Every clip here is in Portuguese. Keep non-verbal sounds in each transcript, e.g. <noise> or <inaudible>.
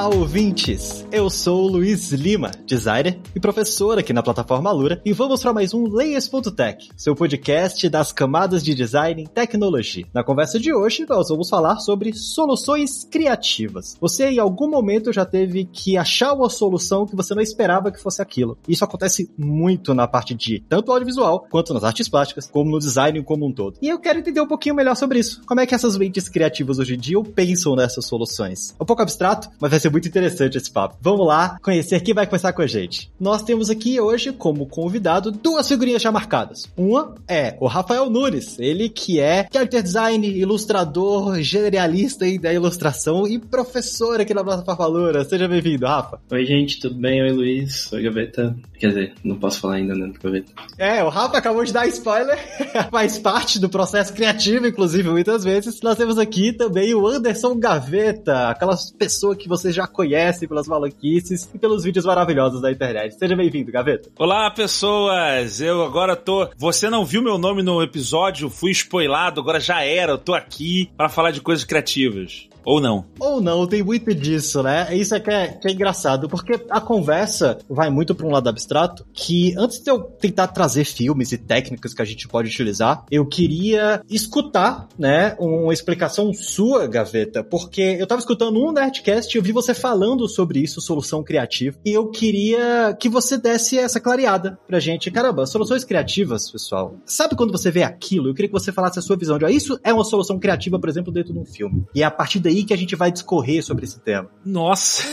Olá, ouvintes! Eu sou Luiz Lima, designer e professor aqui na plataforma Alura, e vamos para mais um Layers.tech, seu podcast das camadas de design em tecnologia. Na conversa de hoje, nós vamos falar sobre soluções criativas. Você em algum momento já teve que achar uma solução que você não esperava que fosse aquilo. Isso acontece muito na parte de tanto audiovisual quanto nas artes plásticas, como no design como um todo. E eu quero entender um pouquinho melhor sobre isso. Como é que essas mentes criativas hoje em dia pensam nessas soluções? Um pouco abstrato, mas vai ser muito interessante esse papo. Vamos lá conhecer quem vai conversar com a gente. Nós temos aqui hoje como convidado duas figurinhas já marcadas. Uma é o Rafael Nunes, ele que é character design, ilustrador, generalista aí da ilustração e professor aqui na plataforma Lura. Seja bem-vindo, Rafa. Oi, gente, tudo bem? Oi, Luiz. Oi, Gaveta. Quer dizer, não posso falar ainda, né, Gaveta. É, o Rafa acabou de dar spoiler, <laughs> faz parte do processo criativo, inclusive, muitas vezes. Nós temos aqui também o Anderson Gaveta, aquela pessoa que você já conhece pelas maluquices e pelos vídeos maravilhosos da internet. Seja bem-vindo, Gaveta. Olá, pessoas! Eu agora tô. Você não viu meu nome no episódio, fui spoilado, agora já era. Eu tô aqui para falar de coisas criativas. Ou não. Ou não, tem muito disso, né? Isso é que, é que é engraçado, porque a conversa vai muito para um lado abstrato, que antes de eu tentar trazer filmes e técnicas que a gente pode utilizar, eu queria escutar, né, uma explicação sua, Gaveta, porque eu tava escutando um Nerdcast e eu vi você falando sobre isso, solução criativa, e eu queria que você desse essa clareada pra gente. Caramba, soluções criativas, pessoal. Sabe quando você vê aquilo? Eu queria que você falasse a sua visão de, ó, isso é uma solução criativa, por exemplo, dentro de um filme. E é a partir daí que a gente vai discorrer sobre esse tema. Nossa!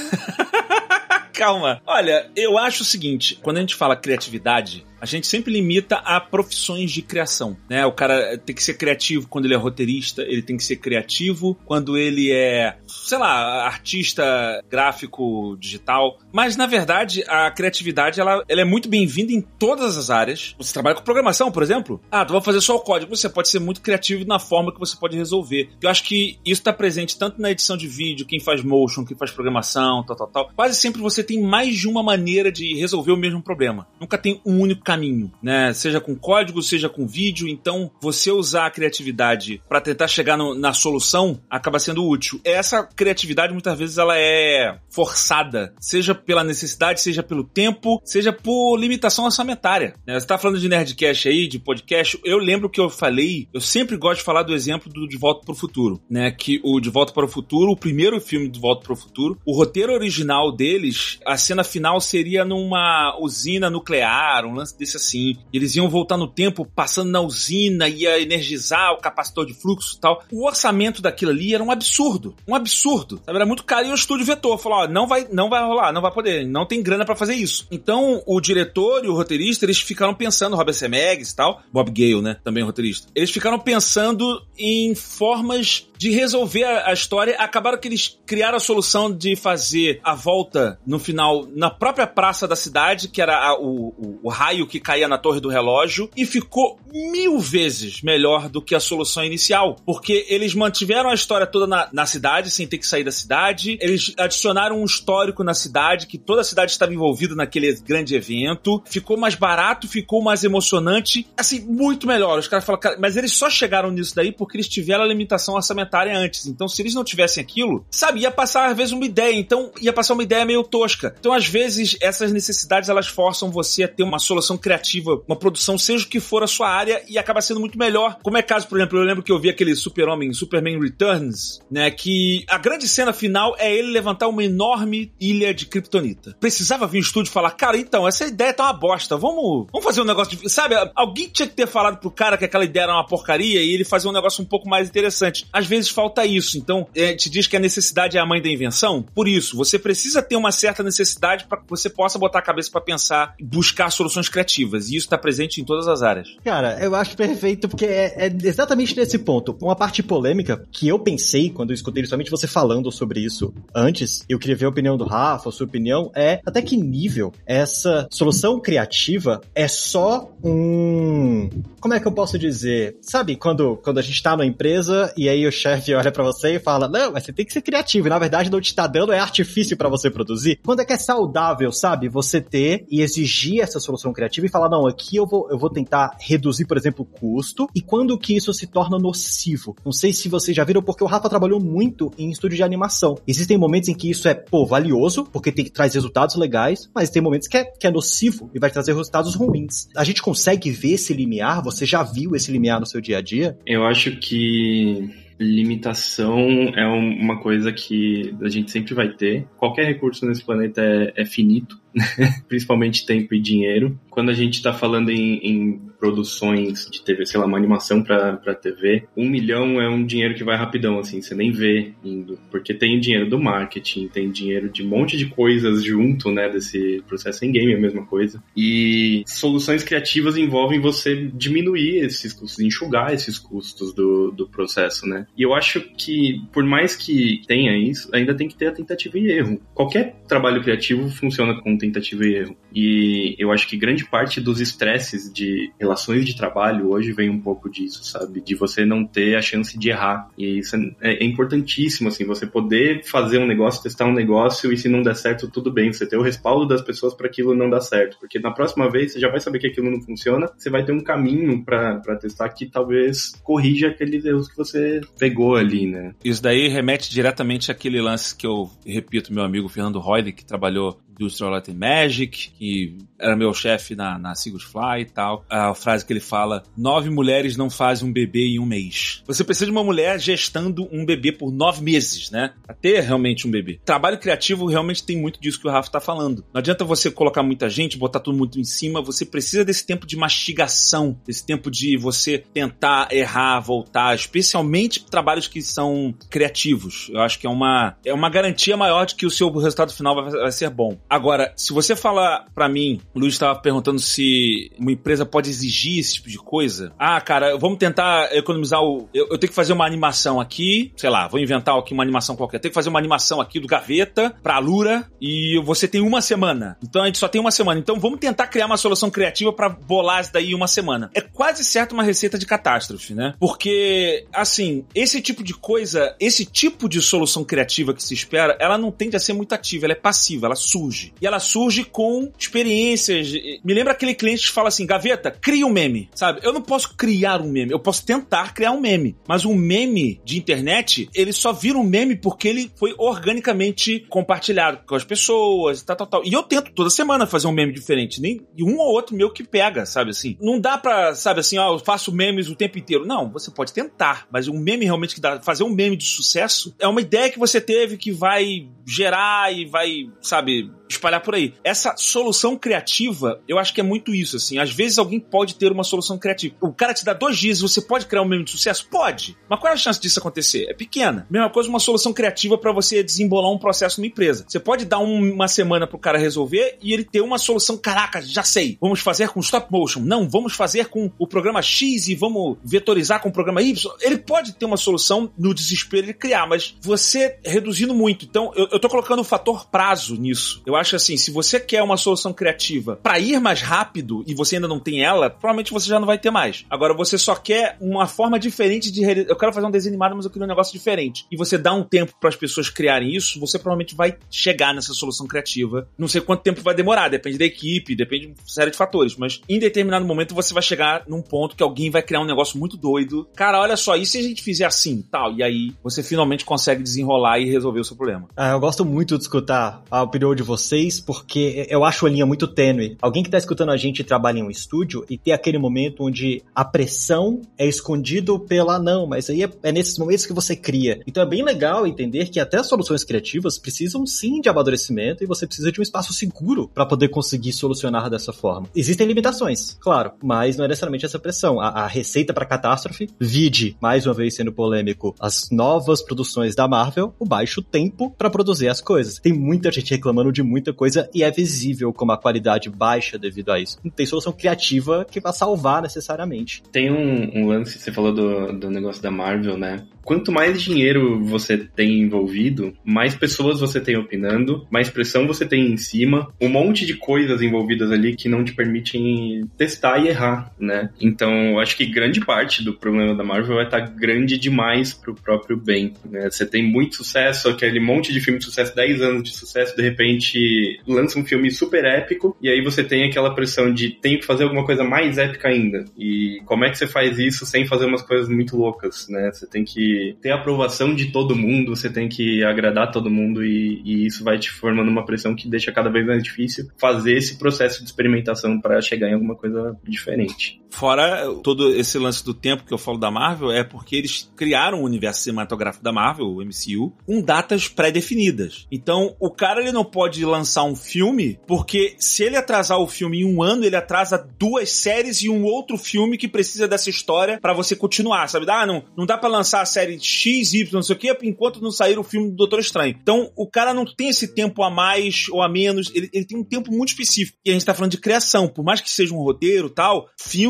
<laughs> Calma. Olha, eu acho o seguinte: quando a gente fala criatividade, a gente sempre limita a profissões de criação, né? O cara tem que ser criativo quando ele é roteirista, ele tem que ser criativo quando ele é, sei lá, artista gráfico digital. Mas na verdade, a criatividade ela, ela é muito bem-vinda em todas as áreas. Você trabalha com programação, por exemplo? Ah, tu vai fazer só o código. Você pode ser muito criativo na forma que você pode resolver. Eu acho que isso está presente tanto na edição de vídeo, quem faz motion, quem faz programação, tal, tal, tal. Quase sempre você tem mais de uma maneira de resolver o mesmo problema. Nunca tem um único caminho, né? Seja com código, seja com vídeo. Então, você usar a criatividade para tentar chegar no, na solução acaba sendo útil. Essa criatividade muitas vezes ela é forçada, seja pela necessidade, seja pelo tempo, seja por limitação orçamentária. Né? Você tá falando de nerdcast aí, de podcast. Eu lembro que eu falei, eu sempre gosto de falar do exemplo do De Volta para o Futuro, né? Que o De Volta para o Futuro, o primeiro filme de Volta para o Futuro, o roteiro original deles, a cena final seria numa usina nuclear, um lance desse assim. Eles iam voltar no tempo, passando na usina, ia energizar o capacitor de fluxo e tal. O orçamento daquilo ali era um absurdo. Um absurdo. Sabe? Era muito caro e o estúdio vetou. Falou: ó, não vai, não vai rolar, não vai poder, não tem grana para fazer isso. Então, o diretor e o roteirista, eles ficaram pensando, Robert Zemeckis e tal, Bob Gale, né? Também roteirista. Eles ficaram pensando em formas de resolver a, a, história. Acabaram que eles criaram a solução de fazer a volta no final na própria praça da cidade, que era a, o, o, o, raio que caía na torre do relógio, e ficou mil vezes melhor do que a solução inicial. Porque eles mantiveram a história toda na, na cidade, sem ter que sair da cidade. Eles adicionaram um histórico na cidade, que toda a cidade estava envolvida naquele grande evento. Ficou mais barato, ficou mais emocionante. Assim, muito melhor. Os caras falam, cara, mas eles só chegaram nisso daí porque eles tiveram a limitação orçamentária antes. Então, se eles não tivessem aquilo, sabe, ia passar às vezes uma ideia. Então, ia passar uma ideia meio tosca. Então, às vezes, essas necessidades elas forçam você a ter uma solução criativa, uma produção, seja o que for a sua área, e acaba sendo muito melhor. Como é caso, por exemplo, eu lembro que eu vi aquele Super-Homem, Superman Returns, né? Que a grande cena final é ele levantar uma enorme ilha de Kryptonita. Precisava vir um estúdio e falar, cara, então, essa ideia tá uma bosta. Vamos, vamos fazer um negócio de. Sabe, alguém tinha que ter falado pro cara que aquela ideia era uma porcaria e ele fazer um negócio um pouco mais interessante. Às vezes falta isso. Então, é, te diz que a necessidade é a mãe da invenção. Por isso, você precisa ter uma certa necessidade para que você possa botar a cabeça para pensar e buscar soluções criativas. E isso está presente em todas as áreas. Cara, eu acho perfeito porque é, é, exatamente nesse ponto. Uma parte polêmica que eu pensei quando eu escutei somente você falando sobre isso antes, eu queria ver a opinião do Rafa, a sua opinião, é até que nível essa solução criativa é só um como é que eu posso dizer? Sabe, quando, quando a gente tá numa empresa e aí o chefe olha para você e fala: Não, mas você tem que ser criativo. E na verdade, não te tá dando é artifício para você produzir. Quando é que é saudável, sabe? Você ter e exigir essa solução criativa e falar: Não, aqui eu vou, eu vou tentar reduzir, por exemplo, o custo. E quando que isso se torna nocivo? Não sei se vocês já viram, porque o Rafa trabalhou muito em estúdio de animação. Existem momentos em que isso é, pô, valioso, porque tem, traz resultados legais, mas tem momentos que é, que é nocivo e vai trazer resultados ruins. A gente consegue ver esse limiar? Você já viu esse limiar no seu dia a dia? Eu acho que limitação é uma coisa que a gente sempre vai ter. Qualquer recurso nesse planeta é, é finito, <laughs> principalmente tempo e dinheiro. Quando a gente está falando em, em, produções de TV, sei lá, uma animação para TV, um milhão é um dinheiro que vai rapidão, assim, você nem vê indo. Porque tem dinheiro do marketing, tem dinheiro de um monte de coisas junto, né, desse processo em game, é a mesma coisa. E soluções criativas envolvem você diminuir esses custos, enxugar esses custos do, do processo, né? E eu acho que, por mais que tenha isso, ainda tem que ter a tentativa e erro. Qualquer trabalho criativo funciona com tentativa e erro. E eu acho que grande parte dos estresses de relações de trabalho hoje vem um pouco disso, sabe? De você não ter a chance de errar. E isso é, é importantíssimo, assim, você poder fazer um negócio, testar um negócio e se não der certo, tudo bem. Você ter o respaldo das pessoas para aquilo não dar certo. Porque na próxima vez você já vai saber que aquilo não funciona, você vai ter um caminho para testar que talvez corrija aqueles erros que você pegou ali, né? Isso daí remete diretamente àquele lance que eu repito, meu amigo Fernando Royle, que trabalhou Industrial Light and Magic, que era meu chefe na, na Sigurd Fly e tal. A frase que ele fala: nove mulheres não fazem um bebê em um mês. Você precisa de uma mulher gestando um bebê por nove meses, né? Ter realmente um bebê. Trabalho criativo realmente tem muito disso que o Rafa tá falando. Não adianta você colocar muita gente, botar tudo muito em cima. Você precisa desse tempo de mastigação, desse tempo de você tentar errar, voltar, especialmente trabalhos que são criativos. Eu acho que é uma, é uma garantia maior de que o seu resultado final vai, vai ser bom. Agora, se você falar para mim, o Luiz estava perguntando se uma empresa pode exigir esse tipo de coisa. Ah, cara, vamos tentar economizar o. Eu, eu tenho que fazer uma animação aqui, sei lá, vou inventar aqui uma animação qualquer. Eu tenho que fazer uma animação aqui do Gaveta pra Lura e você tem uma semana. Então a gente só tem uma semana. Então vamos tentar criar uma solução criativa para bolar isso daí uma semana. É quase certo uma receita de catástrofe, né? Porque, assim, esse tipo de coisa, esse tipo de solução criativa que se espera, ela não tende a ser muito ativa, ela é passiva, ela surge surge. E ela surge com experiências. Me lembra aquele cliente que fala assim: Gaveta, cria um meme. Sabe? Eu não posso criar um meme, eu posso tentar criar um meme. Mas um meme de internet, ele só vira um meme porque ele foi organicamente compartilhado com as pessoas e tal, tal, tal. E eu tento toda semana fazer um meme diferente. Nem um ou outro meu que pega, sabe assim? Não dá pra, sabe assim, ó, eu faço memes o tempo inteiro. Não, você pode tentar. Mas um meme realmente que dá. Fazer um meme de sucesso é uma ideia que você teve que vai gerar e vai, sabe, espalhar por aí. Essa solução criativa, eu acho que é muito isso, assim. Às vezes alguém pode ter uma solução criativa. O cara te dá dois dias e você pode criar um meme de sucesso? Pode. Mas qual é a chance disso acontecer? É pequena. Mesma coisa, uma solução criativa para você desembolar um processo numa empresa. Você pode dar um, uma semana pro cara resolver e ele ter uma solução, caraca, já sei. Vamos fazer com stop motion. Não, vamos fazer com o programa X e vamos vetorizar com o programa Y. Ele pode ter uma solução no desespero de criar, mas você reduzindo muito. Então, eu, eu tô colocando o fator prazo nisso. Eu acho assim, se você quer uma solução criativa para ir mais rápido e você ainda não tem ela, provavelmente você já não vai ter mais. Agora, você só quer uma forma diferente de. Eu quero fazer um desenho animado, mas eu quero um negócio diferente. E você dá um tempo para as pessoas criarem isso, você provavelmente vai chegar nessa solução criativa. Não sei quanto tempo vai demorar, depende da equipe, depende de uma série de fatores, mas em determinado momento você vai chegar num ponto que alguém vai criar um negócio muito doido. Cara, olha só, e se a gente fizer assim, tal? E aí você finalmente consegue desenrolar e resolver o seu problema. Ah, eu gosto muito de escutar a opinião de vocês vocês, porque eu acho a linha muito tênue. Alguém que tá escutando a gente trabalha em um estúdio e ter aquele momento onde a pressão é escondido pela não, mas aí é, é nesses momentos que você cria. Então é bem legal entender que até as soluções criativas precisam sim de amadurecimento e você precisa de um espaço seguro para poder conseguir solucionar dessa forma. Existem limitações, claro, mas não é necessariamente essa pressão. A, a receita para catástrofe, vide, mais uma vez sendo polêmico, as novas produções da Marvel, o baixo tempo para produzir as coisas. Tem muita gente reclamando de muito muita coisa e é visível como a qualidade baixa devido a isso. Não tem solução criativa que vá salvar necessariamente. Tem um, um lance, você falou do, do negócio da Marvel, né? Quanto mais dinheiro você tem envolvido, mais pessoas você tem opinando, mais pressão você tem em cima, um monte de coisas envolvidas ali que não te permitem testar e errar, né? Então, acho que grande parte do problema da Marvel é estar tá grande demais pro próprio bem, né? Você tem muito sucesso, aquele monte de filme de sucesso, 10 anos de sucesso, de repente lança um filme super épico, e aí você tem aquela pressão de tenho que fazer alguma coisa mais épica ainda. E como é que você faz isso sem fazer umas coisas muito loucas, né? Você tem que ter a aprovação de todo mundo, você tem que agradar todo mundo e, e, isso vai te formando uma pressão que deixa cada vez mais difícil fazer esse processo de experimentação para chegar em alguma coisa diferente. Fora todo esse lance do tempo que eu falo da Marvel, é porque eles criaram o universo cinematográfico da Marvel, o MCU, com datas pré-definidas. Então, o cara ele não pode lançar um filme, porque se ele atrasar o filme em um ano, ele atrasa duas séries e um outro filme que precisa dessa história para você continuar, sabe? Ah, não, não dá para lançar a série X, Y, não sei o que, enquanto não sair o filme do Doutor Estranho. Então, o cara não tem esse tempo a mais ou a menos, ele, ele tem um tempo muito específico. E a gente tá falando de criação, por mais que seja um roteiro tal,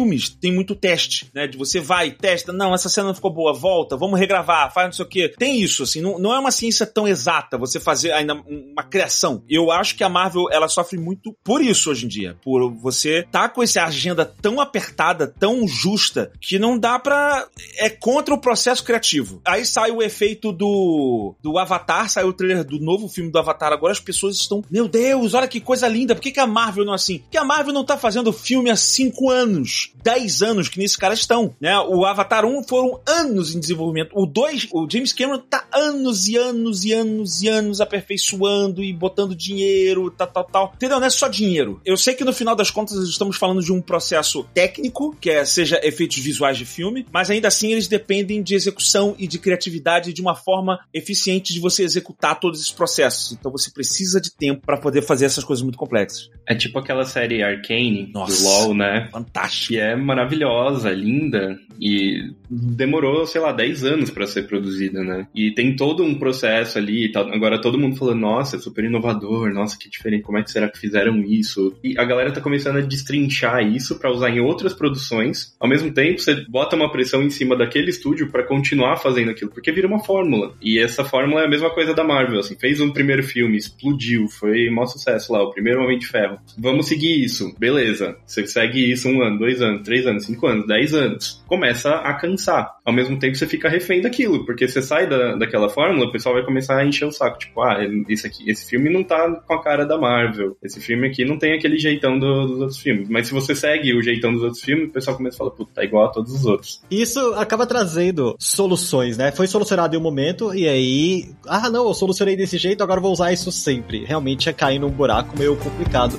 filmes tem muito teste, né? De você vai, testa, não, essa cena não ficou boa, volta, vamos regravar, faz não sei o que. Tem isso, assim, não, não é uma ciência tão exata você fazer ainda uma criação. Eu acho que a Marvel, ela sofre muito por isso hoje em dia, por você tá com essa agenda tão apertada, tão justa, que não dá pra... é contra o processo criativo. Aí sai o efeito do, do Avatar, saiu o trailer do novo filme do Avatar. Agora as pessoas estão, meu Deus, olha que coisa linda. Por que, que a Marvel não é assim? Porque a Marvel não tá fazendo filme há 5 anos, 10 anos que nesses caras estão, né? O Avatar 1 foram anos em desenvolvimento. O 2, o James Cameron tá anos e anos e anos e anos aperfeiçoando e botando dinheiro, tal, tal, tal. Entendeu? Não é só dinheiro. Eu sei que no final das contas estamos falando de um processo técnico, que é, seja efeitos visuais de filme, mas ainda assim eles dependem de execução e de criatividade de uma forma eficiente de você executar todos esses processos. Então você precisa de tempo para poder fazer essas coisas muito complexas. É tipo aquela série Arcane Nossa, do LoL, né? Fantástico. Que é maravilhosa, linda e demorou, sei lá, 10 anos para ser produzida, né? E tem todo um processo ali e tal. Agora todo mundo falando, nossa, é super inovador, nossa, que diferente, como é que será que fizeram isso? E a galera tá começando a destrinchar isso para usar em outras produções. Ao mesmo tempo, você bota uma pressão em cima daquele estúdio para continuar fazendo aquilo, porque vira uma fórmula. E essa fórmula é a mesma coisa da Marvel, assim, fez um primeiro filme, explodiu, foi maior sucesso lá, o primeiro Homem de Ferro. Vamos seguir isso, beleza. Você segue isso um ano, dois anos, três anos, cinco anos, dez anos. Começa a cansar. Ao mesmo tempo, você fica refém daquilo, porque você sai da, daquela fórmula, o pessoal vai começar a encher o saco. Tipo, ah, esse, aqui, esse filme não tá com a cara da Marvel. Esse filme aqui não tem aquele jeitão do, dos outros filmes. Mas se você segue o jeitão dos outros filmes, o pessoal começa a falar, puta, tá igual a todos os outros. Isso acaba trazendo soluções, né? Foi solucionado em um momento e aí, ah, não, eu solucionei desse jeito, agora vou usar isso sempre. Realmente é cair num buraco meio complicado.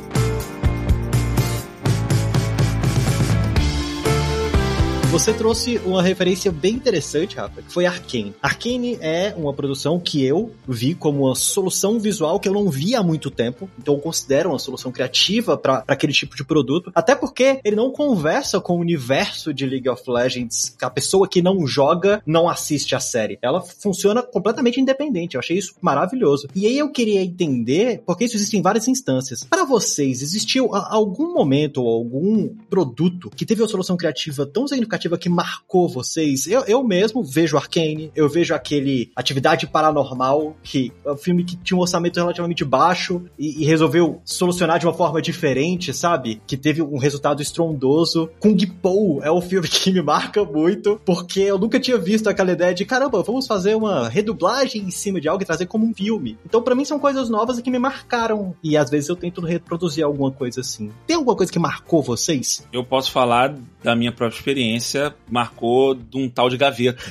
Você trouxe uma referência bem interessante, Rafa, que foi Arkane. Arkane é uma produção que eu vi como uma solução visual que eu não vi há muito tempo, então eu considero uma solução criativa para aquele tipo de produto, até porque ele não conversa com o universo de League of Legends, a pessoa que não joga não assiste a série. Ela funciona completamente independente, eu achei isso maravilhoso. E aí eu queria entender, porque isso existe em várias instâncias. Para vocês, existiu algum momento ou algum produto que teve uma solução criativa tão significativa que marcou vocês? Eu, eu mesmo vejo Arcane, eu vejo aquele Atividade Paranormal, que é um filme que tinha um orçamento relativamente baixo e, e resolveu solucionar de uma forma diferente, sabe? Que teve um resultado estrondoso. Kung Po é um filme <laughs> que me marca muito, porque eu nunca tinha visto aquela ideia de caramba, vamos fazer uma redublagem em cima de algo e trazer como um filme. Então, para mim, são coisas novas e que me marcaram. E às vezes eu tento reproduzir alguma coisa assim. Tem alguma coisa que marcou vocês? Eu posso falar da minha própria experiência, marcou de um tal de gaveta.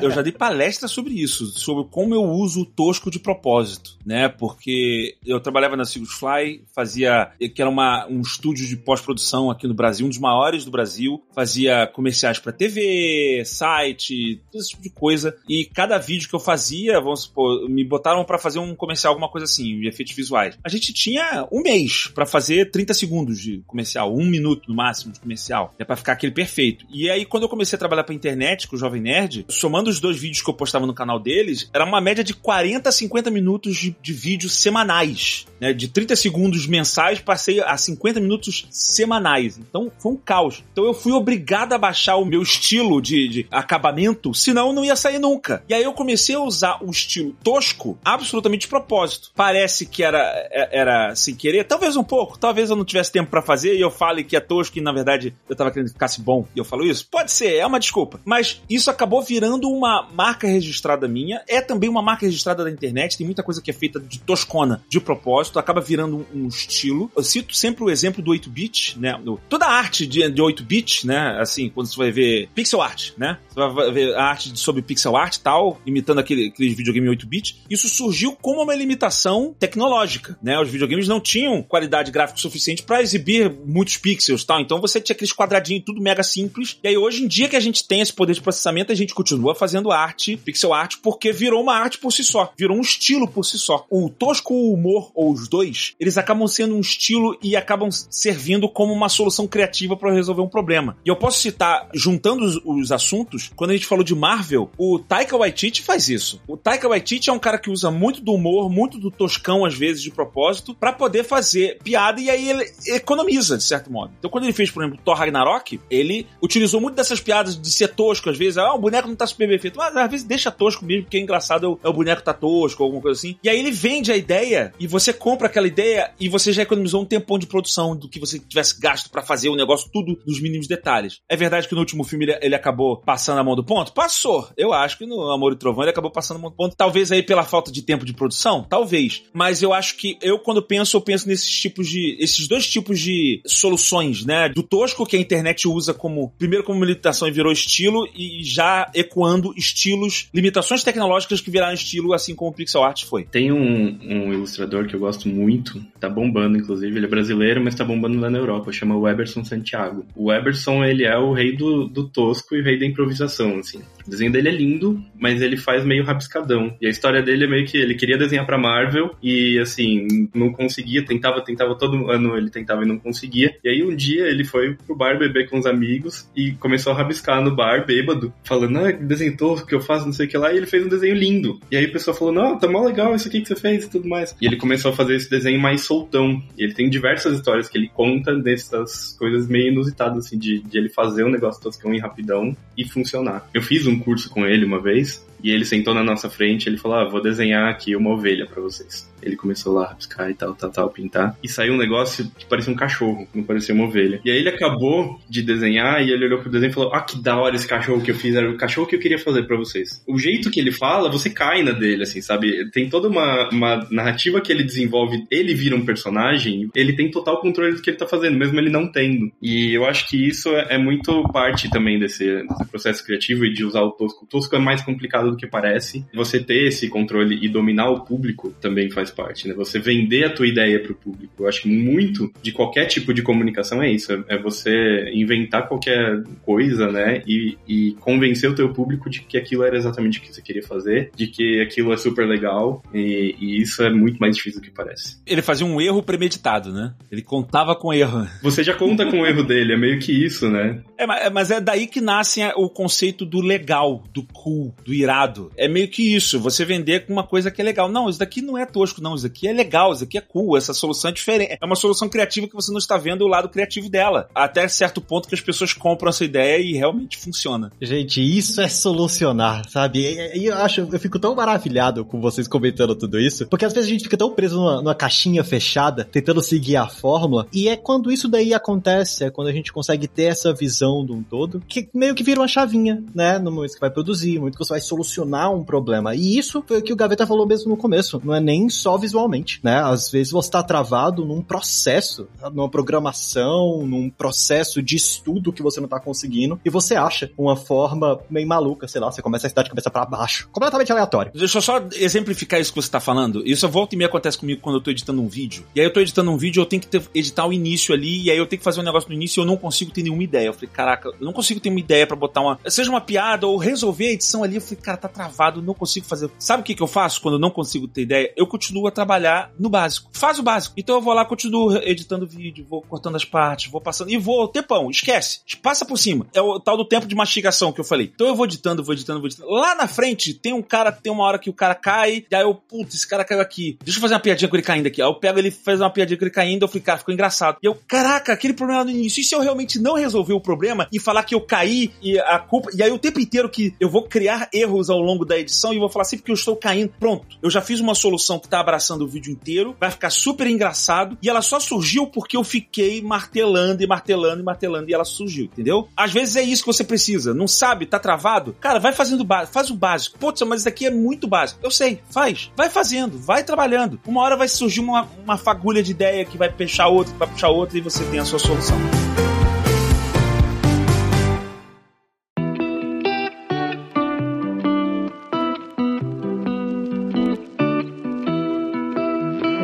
eu já dei palestra sobre isso, sobre como eu uso o tosco de propósito, né? Porque eu trabalhava na Sigus Fly, fazia, que era uma, um estúdio de pós-produção aqui no Brasil, um dos maiores do Brasil, fazia comerciais para TV, site, todo esse tipo de coisa. E cada vídeo que eu fazia, vamos supor, me botaram para fazer um comercial, alguma coisa assim, de efeitos visuais. A gente tinha um mês para fazer 30 segundos de comercial, um minuto no máximo de comercial. É para ficar aquele perfeito. E aí, quando eu comecei a trabalhar pra internet com o Jovem Nerd, somando os dois vídeos que eu postava no canal deles, era uma média de 40 a 50 minutos de, de vídeos semanais Né? De 30 segundos mensais, passei a 50 minutos semanais. Então foi um caos. Então eu fui obrigado a baixar o meu estilo de, de acabamento, senão não ia sair nunca. E aí eu comecei a usar o estilo tosco absolutamente de propósito. Parece que era, é, era sem querer, talvez um pouco, talvez eu não tivesse tempo para fazer e eu fale que é tosco e na verdade eu tava querendo que ficasse bom e eu falo isso. Pode ser, é uma desculpa. Mas isso acabou virando uma marca registrada minha, é também uma marca registrada da internet, tem muita coisa que é feita de toscona, de propósito, acaba virando um, estilo. Eu cito sempre o exemplo do 8-bit, né? Toda a arte de, de 8-bit, né? Assim, quando você vai ver pixel art, né? Você vai ver a arte sobre pixel art e tal, imitando aquele, aqueles videogame 8-bit. Isso surgiu como uma limitação tecnológica, né? Os videogames não tinham qualidade gráfica suficiente para exibir muitos pixels, tal. Então você tinha aqueles quadradinhos tudo mega simples. E aí hoje em dia que a gente tem esse poder de processamento, a gente continua fazendo arte, pixel art, porque virou uma arte por si só, virou um estilo por si só. O tosco humor ou os dois, eles acabam sendo um estilo e acabam servindo como uma solução criativa para resolver um problema. E eu posso citar, juntando os, os, assuntos, quando a gente falou de Marvel, o Taika Waititi faz isso. O Taika Waititi é um cara que usa muito do humor, muito do toscão às vezes de propósito, para poder fazer piada e aí ele economiza de certo modo. Então quando ele fez, por exemplo, Thor Ragnarok, ele utilizou muito dessas piadas de ser tosco às vezes, ah, o boneco não tá super bem feito, mas às vezes deixa tosco mesmo, porque é engraçado é o, boneco tá tosco, alguma coisa assim. E aí ele vende a ideia e você compra aquela ideia e você já economizou um tempão de produção do que você tivesse gasto para fazer o negócio tudo nos mínimos detalhes. É verdade que no último filme ele, ele, acabou passando a mão do ponto? Passou. Eu acho que no Amor e Trovão ele acabou passando a mão do ponto. Talvez aí pela falta de tempo de produção, talvez. Mas eu acho que eu quando penso, eu penso nesses tipos de esses dois tipos de soluções, né? Do tosco que a internet usa como primeiro como limitação e virou estilo e já ecoando estilos, limitações tecnológicas que viraram estilo assim como o pixel art foi. Tem um, um ilustrador que eu gosto muito, tá bombando inclusive, ele é brasileiro, mas tá bombando lá na Europa, chama Weberson Santiago. O Weberson, ele é o rei do, do tosco e o rei da improvisação, assim. O desenho dele é lindo, mas ele faz meio rabiscadão. E a história dele é meio que ele queria desenhar para Marvel e assim, não conseguia, tentava, tentava todo ano ele tentava e não conseguia. E aí um dia ele foi pro bar beber com os amigos e começou a rabiscar no bar bêbado, falando: "Ah, que desenho tosco que eu faço, não sei o que lá". E ele fez um desenho lindo. E aí a pessoa falou: "Não, tá mó legal isso aqui que você fez e tudo mais". E ele começou a fazer esse desenho mais soltão. E ele tem diversas histórias que ele conta dessas coisas meio inusitadas assim de, de ele fazer um negócio toscão e rapidão e funcionar. Eu fiz um curso com ele uma vez e ele sentou na nossa frente ele falou: ah, vou desenhar aqui uma ovelha para vocês. Ele começou lá a rabiscar e tal, tal, tal, pintar. E saiu um negócio que parecia um cachorro, não parecia uma ovelha. E aí ele acabou de desenhar e ele olhou pro desenho e falou: Ah, que da hora esse cachorro que eu fiz, era o cachorro que eu queria fazer para vocês. O jeito que ele fala, você cai na dele, assim, sabe? Tem toda uma, uma narrativa que ele desenvolve, ele vira um personagem, ele tem total controle do que ele tá fazendo, mesmo ele não tendo. E eu acho que isso é, é muito parte também desse, desse processo criativo e de usar o tosco. O tosco é mais complicado do que parece. Você ter esse controle e dominar o público também faz parte, né? Você vender a tua ideia para o público. Eu acho que muito de qualquer tipo de comunicação é isso, é você inventar qualquer coisa, né? E, e convencer o teu público de que aquilo era exatamente o que você queria fazer, de que aquilo é super legal e, e isso é muito mais difícil do que parece. Ele fazia um erro premeditado, né? Ele contava com erro. Você já conta com o erro dele, é meio que isso, né? É, mas é daí que nasce o conceito do legal, do cool, do irado é meio que isso, você vender com uma coisa que é legal. Não, isso daqui não é tosco, não. Isso daqui é legal, isso daqui é cool, essa solução é diferente. É uma solução criativa que você não está vendo o lado criativo dela. Até certo ponto que as pessoas compram essa ideia e realmente funciona. Gente, isso é solucionar, sabe? E eu acho, eu fico tão maravilhado com vocês comentando tudo isso, porque às vezes a gente fica tão preso numa, numa caixinha fechada, tentando seguir a fórmula, e é quando isso daí acontece, é quando a gente consegue ter essa visão de um todo, que meio que vira uma chavinha, né? No momento que vai produzir, no momento que você vai solucionar solucionar um problema. E isso foi o que o Gaveta falou mesmo no começo. Não é nem só visualmente, né? Às vezes você está travado num processo, numa programação, num processo de estudo que você não está conseguindo e você acha uma forma meio maluca, sei lá, você começa a estar de cabeça para baixo. Completamente aleatório. Deixa eu só exemplificar isso que você está falando. Isso volta e meia acontece comigo quando eu estou editando um vídeo. E aí eu estou editando um vídeo, eu tenho que ter, editar o início ali, e aí eu tenho que fazer um negócio no início e eu não consigo ter nenhuma ideia. Eu falei, caraca, eu não consigo ter uma ideia para botar uma. Seja uma piada ou resolver a edição ali. Eu falei, cara, tá travado, não consigo fazer. Sabe o que, que eu faço quando eu não consigo ter ideia? Eu continuo a trabalhar no básico. Faz o básico. Então eu vou lá, continuo editando vídeo, vou cortando as partes, vou passando. E vou, tempão, esquece. Passa por cima. É o tal do tempo de mastigação que eu falei. Então eu vou editando, vou editando, vou editando. Lá na frente tem um cara, tem uma hora que o cara cai, e aí eu, putz, esse cara caiu aqui. Deixa eu fazer uma piadinha com ele caindo aqui. Aí eu pego ele, faz uma piadinha com ele caindo, eu fico, cara, ficou engraçado. E eu, caraca, aquele problema no início. E se eu realmente não resolver o problema e falar que eu caí e a culpa. E aí o tempo inteiro que eu vou criar erros ao longo da edição e vou falar sempre que eu estou caindo. Pronto. Eu já fiz uma solução que tá abraçando o vídeo inteiro, vai ficar super engraçado. E ela só surgiu porque eu fiquei martelando e martelando e martelando e ela surgiu, entendeu? Às vezes é isso que você precisa. Não sabe, tá travado? Cara, vai fazendo básico, faz o básico. Putz, mas isso daqui é muito básico. Eu sei, faz. Vai fazendo, vai trabalhando. Uma hora vai surgir uma, uma fagulha de ideia que vai puxar outra, que vai puxar outra e você tem a sua solução.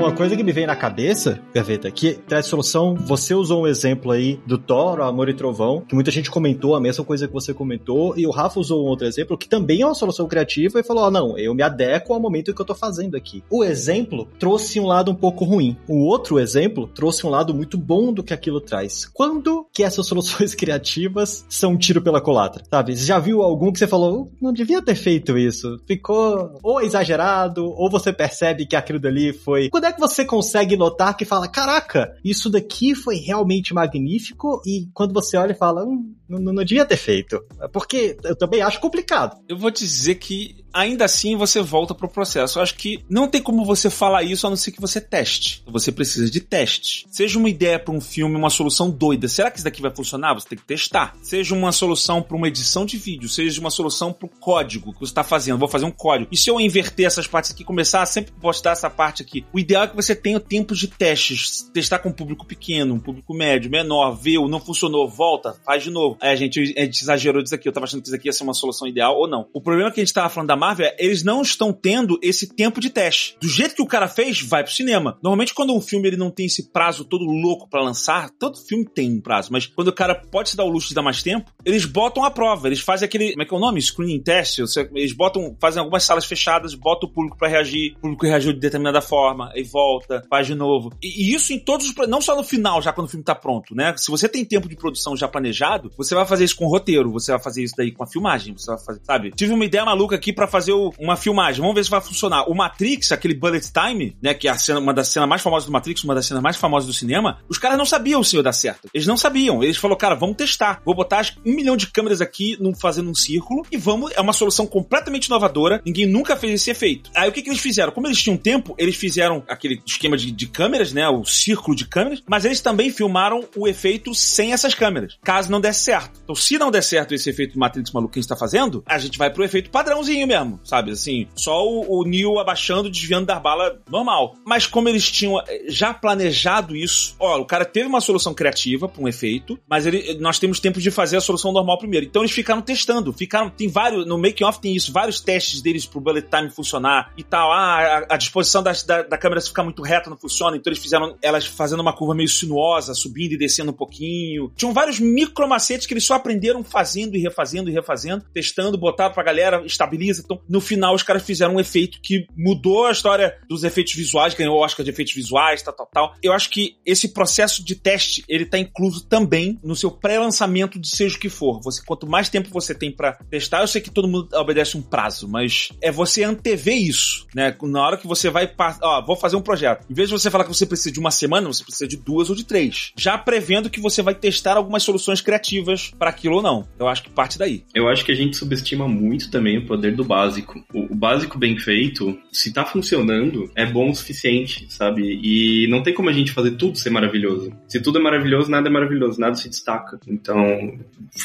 Uma coisa que me vem na cabeça, Gaveta, que traz solução, você usou um exemplo aí do Thor, Amor e Trovão, que muita gente comentou a mesma coisa que você comentou, e o Rafa usou um outro exemplo que também é uma solução criativa e falou: ah, não, eu me adequo ao momento que eu tô fazendo aqui. O exemplo trouxe um lado um pouco ruim. O outro exemplo trouxe um lado muito bom do que aquilo traz. Quando que essas soluções <laughs> criativas são um tiro pela colatra? Sabe? Você já viu algum que você falou, não devia ter feito isso? Ficou ou exagerado, ou você percebe que aquilo dali foi. Quando é que você consegue notar que fala, caraca, isso daqui foi realmente magnífico e quando você olha e fala, hum, não, não devia ter feito. Porque eu também acho complicado. Eu vou dizer que ainda assim você volta pro processo. Eu acho que não tem como você falar isso a não ser que você teste. Você precisa de teste. Seja uma ideia para um filme, uma solução doida. Será que isso daqui vai funcionar? Você tem que testar. Seja uma solução para uma edição de vídeo, seja uma solução para o código que você está fazendo. Vou fazer um código. E se eu inverter essas partes aqui, começar a sempre postar essa parte aqui? O ideal é que você tenha tempo de testes. Testar com um público pequeno, um público médio, menor, viu, não funcionou, volta, faz de novo. Aí a gente, a gente exagerou disso aqui. Eu tava achando que isso aqui ia ser uma solução ideal ou não. O problema é que a gente tava falando da Marvel é eles não estão tendo esse tempo de teste. Do jeito que o cara fez, vai pro cinema. Normalmente, quando um filme ele não tem esse prazo todo louco para lançar, todo filme tem um prazo, mas quando o cara pode se dar o luxo de dar mais tempo, eles botam a prova. Eles fazem aquele. Como é que é o nome? Screening test. Eles botam, fazem algumas salas fechadas, botam o público para reagir, o público reagiu de determinada forma, e volta, faz de novo. E, e isso em todos os. Não só no final, já quando o filme tá pronto, né? Se você tem tempo de produção já planejado, você vai fazer isso com o roteiro, você vai fazer isso daí com a filmagem, você vai fazer, sabe? Tive uma ideia maluca aqui para fazer o, uma filmagem, vamos ver se vai funcionar. O Matrix, aquele bullet time, né, que é a cena, uma das cenas mais famosas do Matrix, uma das cenas mais famosas do cinema, os caras não sabiam se ia dar certo. Eles não sabiam. Eles falaram, cara, vamos testar. Vou botar um milhão de câmeras aqui num, fazendo um círculo e vamos. É uma solução completamente inovadora. Ninguém nunca fez esse efeito. Aí o que, que eles fizeram? Como eles tinham tempo, eles fizeram aquele esquema de, de câmeras, né? O círculo de câmeras, mas eles também filmaram o efeito sem essas câmeras, caso não desse certo. Então, se não der certo esse efeito Matrix maluco que a gente tá fazendo, a gente vai pro efeito padrãozinho mesmo, sabe? Assim, só o, o Neo abaixando, desviando da bala normal. Mas como eles tinham eh, já planejado isso, ó, o cara teve uma solução criativa para um efeito, mas ele, nós temos tempo de fazer a solução normal primeiro. Então eles ficaram testando, ficaram, tem vários, no making off tem isso, vários testes deles pro bullet time funcionar e tal. Ah, a, a disposição da, da, da câmera ficar muito reta não funciona, então eles fizeram elas fazendo uma curva meio sinuosa, subindo e descendo um pouquinho. Tinham vários micro macetes que eles só aprenderam fazendo e refazendo e refazendo, testando, botaram pra galera, estabiliza. Então, no final, os caras fizeram um efeito que mudou a história dos efeitos visuais, ganhou o Oscar de efeitos visuais, tal, tal, tal. Eu acho que esse processo de teste, ele tá incluso também no seu pré-lançamento de seja o que for. Você, quanto mais tempo você tem para testar, eu sei que todo mundo obedece um prazo, mas é você antever isso, né? Na hora que você vai, ó, vou fazer um projeto. Em vez de você falar que você precisa de uma semana, você precisa de duas ou de três. Já prevendo que você vai testar algumas soluções criativas para aquilo ou não. Eu acho que parte daí. Eu acho que a gente subestima muito também o poder do básico. O, básico bem feito, se tá funcionando, é bom o suficiente, sabe? E não tem como a gente fazer tudo ser maravilhoso. Se tudo é maravilhoso, nada é maravilhoso, nada se destaca. Então,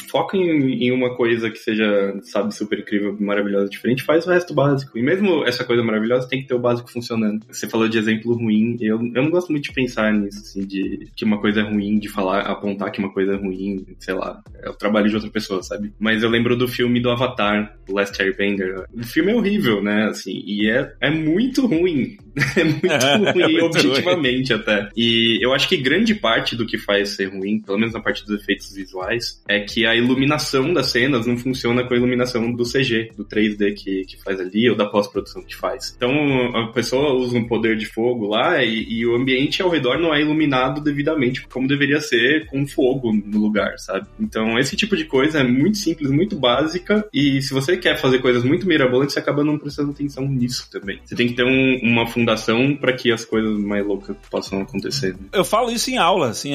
foca em, em uma coisa que seja, sabe, super incrível, maravilhosa, diferente, faz o resto básico. E mesmo essa coisa maravilhosa tem que ter o básico funcionando. Você falou de exemplo ruim, eu, eu não gosto muito de pensar nisso, assim, de que uma coisa é ruim, de falar, apontar que uma coisa é ruim, sei lá, é o trabalho de outra pessoa, sabe? Mas eu lembro do filme do Avatar, Last Airbender, o filme é horrível, né? Assim, e é, é muito ruim. <laughs> É muito <laughs> ruim, é muito objetivamente ruim. até. E eu acho que grande parte do que faz ser ruim, pelo menos na parte dos efeitos visuais, é que a iluminação das cenas não funciona com a iluminação do CG, do 3D que, que faz ali, ou da pós-produção que faz. Então a pessoa usa um poder de fogo lá e, e o ambiente ao redor não é iluminado devidamente como deveria ser com fogo no lugar, sabe? Então esse tipo de coisa é muito simples, muito básica e se você quer fazer coisas muito mirabolantes, você acaba não prestando atenção nisso também. Você tem que ter um, uma fundação para que as coisas mais loucas possam acontecer. Eu falo isso em aula, assim,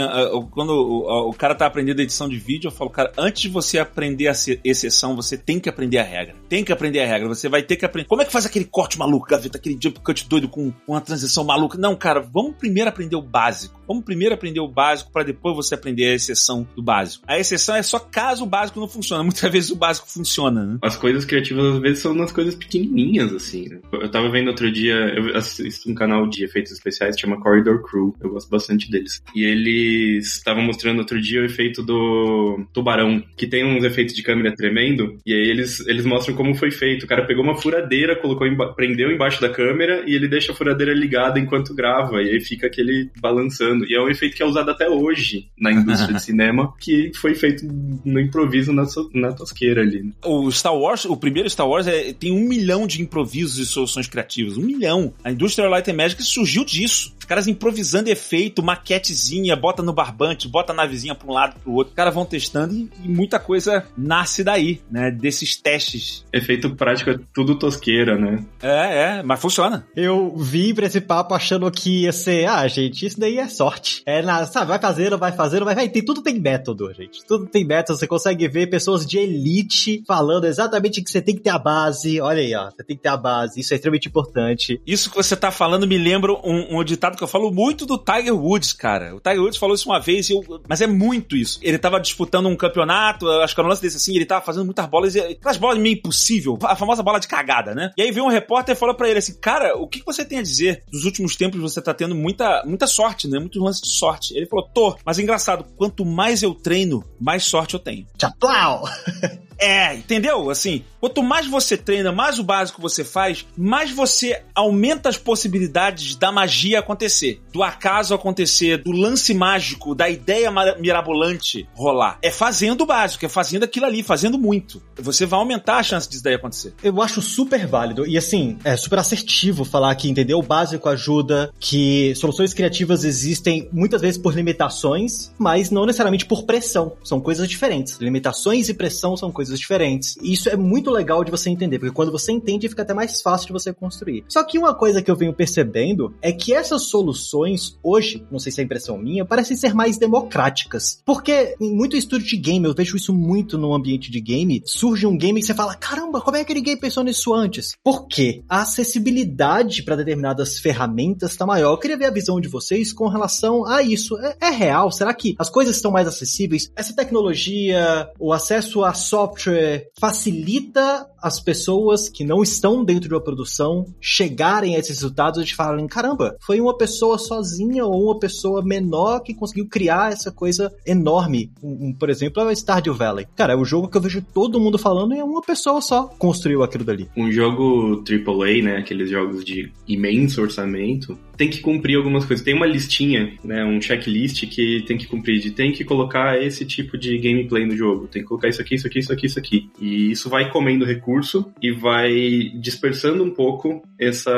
quando o, o cara tá aprendendo edição de vídeo, eu falo, cara, antes de você aprender a exceção, você tem que aprender a regra. Tem que aprender a regra. Você vai ter que aprender. Como é que faz aquele corte maluco, gaveta, aquele jump cut doido com uma transição maluca? Não, cara, vamos primeiro aprender o básico. Vamos primeiro aprender o básico para depois você aprender a exceção do básico. A exceção é só caso o básico não funciona. <laughs> Muitas vezes o básico funciona, né? As coisas criativas às vezes são nas coisas pequenininhas, assim. Né? Eu tava vendo outro dia, eu assisto um canal de efeitos especiais chama Corridor Crew. Eu gosto bastante deles. E eles estavam mostrando outro dia o efeito do tubarão, que tem uns efeitos de câmera tremendo. E aí eles, eles mostram como foi feito. O cara pegou uma furadeira, colocou, emba prendeu embaixo da câmera e ele deixa a furadeira ligada enquanto grava. E aí fica aquele balançando. E é um efeito que é usado até hoje na indústria de <laughs> cinema, que foi feito no improviso na, na tosqueira ali. Né? O Star Wars, o primeiro Star Wars, é, tem um milhão de improvisos e soluções criativas. Um milhão. A indústria Light and Magic surgiu disso. Os caras improvisando efeito, maquetezinha, bota no barbante, bota a navezinha pra um lado pro outro. Os caras vão testando e, e muita coisa nasce daí, né? Desses testes. Efeito prático é tudo tosqueira, né? É, é, mas funciona. Eu vim pra esse papo achando que ia ser, ah, gente, isso daí é sorte. É, na, sabe, vai fazendo, vai fazendo, vai, vai. Tem, tudo tem método, gente. Tudo tem método. Você consegue ver pessoas de elite falando exatamente que você tem que ter a base. Olha aí, ó. Você tem que ter a base. Isso é extremamente importante. Isso que você tá falando me lembra um, um ditado que eu falo muito do Tiger Woods, cara. O Tiger Woods falou isso uma vez, eu, mas é muito isso. Ele tava disputando um campeonato, acho que era um lance desse assim, ele tava fazendo muitas bolas, aquelas bolas meio impossível, a famosa bola de cagada, né? E aí veio um repórter e falou para ele assim: Cara, o que você tem a dizer? Últimos tempos você tá tendo muita, muita sorte, né? Muitos lances de sorte. Ele falou: Tô, mas é engraçado, quanto mais eu treino, mais sorte eu tenho. Tchau! <laughs> É, entendeu? Assim, quanto mais você treina, mais o básico você faz, mais você aumenta as possibilidades da magia acontecer, do acaso acontecer, do lance mágico, da ideia mirabolante rolar. É fazendo o básico, é fazendo aquilo ali, fazendo muito. Você vai aumentar a chance disso daí acontecer. Eu acho super válido e assim, é super assertivo falar que entender o básico ajuda, que soluções criativas existem muitas vezes por limitações, mas não necessariamente por pressão. São coisas diferentes. Limitações e pressão são coisas coisas diferentes. E isso é muito legal de você entender, porque quando você entende, fica até mais fácil de você construir. Só que uma coisa que eu venho percebendo é que essas soluções, hoje, não sei se é impressão minha, parecem ser mais democráticas. Porque em muito estúdio de game, eu vejo isso muito no ambiente de game, surge um game e você fala: caramba, como é que ninguém pensou nisso antes? Por quê? A acessibilidade para determinadas ferramentas está maior. Eu queria ver a visão de vocês com relação a isso. É, é real? Será que as coisas estão mais acessíveis? Essa tecnologia, o acesso a software, software facilita as pessoas que não estão dentro de uma produção chegarem a esses resultados e falarem, caramba, foi uma pessoa sozinha ou uma pessoa menor que conseguiu criar essa coisa enorme. Um, um, por exemplo, é o Stardew Valley. Cara, é o jogo que eu vejo todo mundo falando e é uma pessoa só construiu aquilo dali. Um jogo AAA, né, aqueles jogos de imenso orçamento, tem que cumprir algumas coisas. Tem uma listinha, né, um checklist que tem que cumprir, de tem que colocar esse tipo de gameplay no jogo, tem que colocar isso aqui, isso aqui, isso aqui, isso aqui. E isso vai comendo recurso e vai dispersando um pouco essa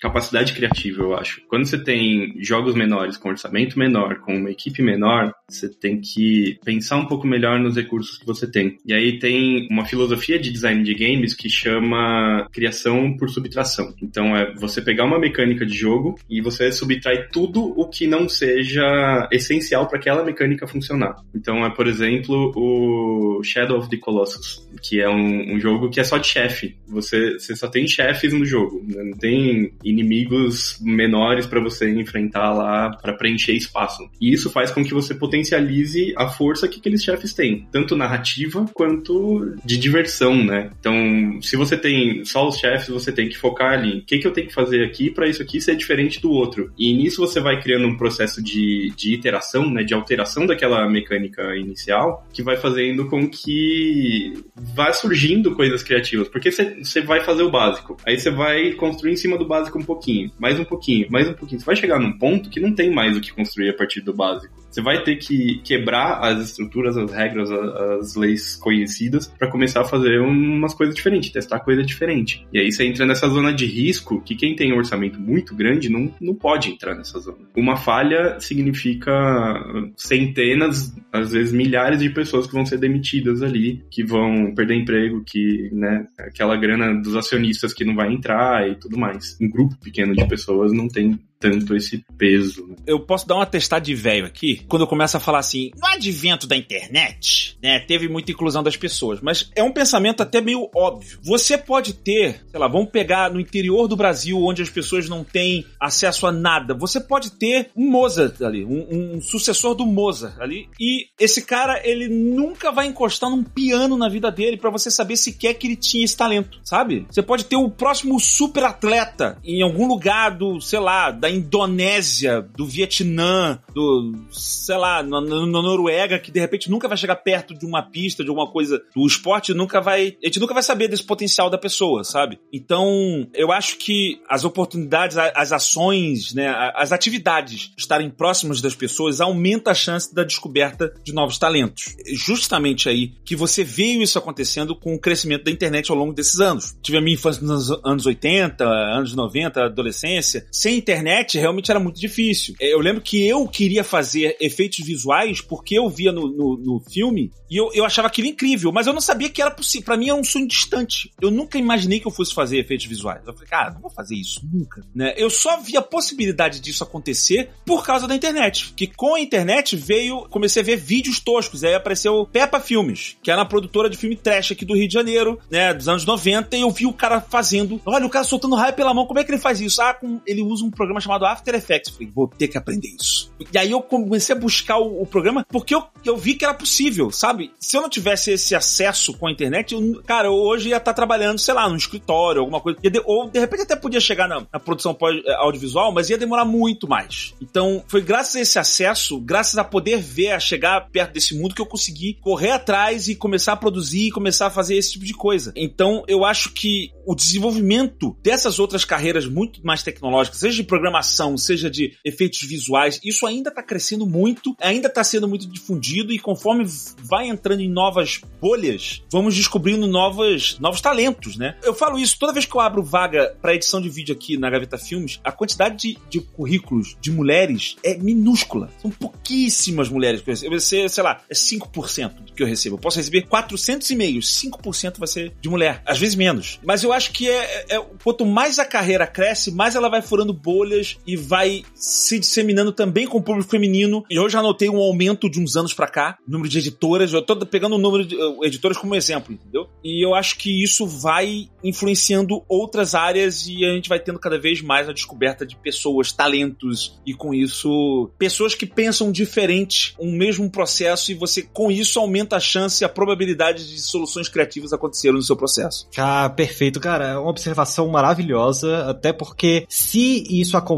capacidade criativa, eu acho. Quando você tem jogos menores, com orçamento menor, com uma equipe menor, você tem que pensar um pouco melhor nos recursos que você tem. E aí tem uma filosofia de design de games que chama criação por subtração. Então é você pegar uma mecânica de jogo e você subtrai tudo o que não seja essencial para aquela mecânica funcionar. Então é, por exemplo, o Shadow of the Colossus, que é um, um jogo que é só de chefe. Você, você só tem chefes no jogo, né? não tem inimigos menores para você enfrentar lá para preencher espaço. E isso faz com que você potencialize a força que aqueles chefes têm, tanto narrativa quanto de diversão, né? Então, se você tem só os chefes, você tem que focar ali. O que, que eu tenho que fazer aqui para isso aqui ser diferente do outro. E nisso você vai criando um processo de, de iteração, né, de alteração daquela mecânica inicial, que vai fazendo com que vai surgindo coisas criativas, porque você vai fazer o básico, aí você vai construir em cima do básico um pouquinho, mais um pouquinho, mais um pouquinho. Você vai chegar num ponto que não tem mais o que construir a partir do básico. Você vai ter que quebrar as estruturas, as regras, as leis conhecidas para começar a fazer umas coisas diferentes, testar coisa diferente. E aí você entra nessa zona de risco que quem tem um orçamento muito grande não, não pode entrar nessa zona. Uma falha significa centenas, às vezes milhares de pessoas que vão ser demitidas ali, que vão perder emprego, que, né, aquela grana dos acionistas que não vai entrar e tudo mais. Um grupo pequeno de pessoas não tem tanto esse peso. Né? Eu posso dar uma testada de velho aqui, quando eu começo a falar assim, no advento da internet, né, teve muita inclusão das pessoas, mas é um pensamento até meio óbvio. Você pode ter, sei lá, vamos pegar no interior do Brasil, onde as pessoas não têm acesso a nada, você pode ter um Mozart ali, um, um sucessor do Mozart ali, e esse cara, ele nunca vai encostar num piano na vida dele para você saber se quer que ele tinha esse talento, sabe? Você pode ter o próximo super atleta em algum lugar do, sei lá, da Indonésia, do Vietnã, do, sei lá, na, na, Noruega, que de repente nunca vai chegar perto de uma pista, de alguma coisa do esporte, nunca vai. A gente nunca vai saber desse potencial da pessoa, sabe? Então, eu acho que as oportunidades, as ações, né, as atividades estarem próximas das pessoas aumenta a chance da descoberta de novos talentos. Justamente aí que você veio isso acontecendo com o crescimento da internet ao longo desses anos. Tive a minha infância nos anos 80, anos 90, adolescência. Sem internet, internet realmente era muito difícil. É, eu lembro que eu queria fazer efeitos visuais porque eu via no, no, no filme e eu, eu achava aquilo incrível, mas eu não sabia que era possível. Para mim era um sonho distante. Eu nunca imaginei que eu fosse fazer efeitos visuais. Eu falei, cara, não vou fazer isso nunca. Né? Eu só vi a possibilidade disso acontecer por causa da internet. Que com a internet veio, comecei a ver vídeos toscos. Aí apareceu Peppa Filmes, que era uma produtora de filme trash aqui do Rio de Janeiro, né, dos anos 90, e eu vi o cara fazendo. Olha, o cara soltando raio pela mão, como é que ele faz isso? Ah, com, ele usa um programa chamado chamado After Effects. Falei, vou ter que aprender isso. E aí eu comecei a buscar o, o programa porque eu, eu vi que era possível, sabe? Se eu não tivesse esse acesso com a internet, eu, cara, eu hoje ia estar trabalhando, sei lá, num escritório, alguma coisa. Ou de repente até podia chegar na, na produção eh, audiovisual, mas ia demorar muito mais. Então, foi graças a esse acesso, graças a poder ver, a chegar perto desse mundo, que eu consegui correr atrás e começar a produzir e começar a fazer esse tipo de coisa. Então, eu acho que o desenvolvimento dessas outras carreiras muito mais tecnológicas, seja de programação, seja de efeitos visuais, isso ainda está crescendo muito, ainda está sendo muito difundido e conforme vai entrando em novas bolhas, vamos descobrindo novas, novos talentos, né? Eu falo isso toda vez que eu abro vaga para edição de vídeo aqui na Gaveta Filmes, a quantidade de, de currículos de mulheres é minúscula. São pouquíssimas mulheres que eu recebo. Ser, sei lá, é 5% do que eu recebo. Eu posso receber 400 e-mails, 5% vai ser de mulher, às vezes menos. Mas eu eu acho que é, é, quanto mais a carreira cresce, mais ela vai furando bolhas e vai se disseminando também com o público feminino. E eu já notei um aumento de uns anos para cá, número de editoras. Eu tô pegando o número de uh, editoras como exemplo, entendeu? E eu acho que isso vai influenciando outras áreas e a gente vai tendo cada vez mais a descoberta de pessoas, talentos e com isso pessoas que pensam diferente um mesmo processo e você com isso aumenta a chance e a probabilidade de soluções criativas acontecerem no seu processo. Ah, perfeito cara, é uma observação maravilhosa, até porque se isso acontece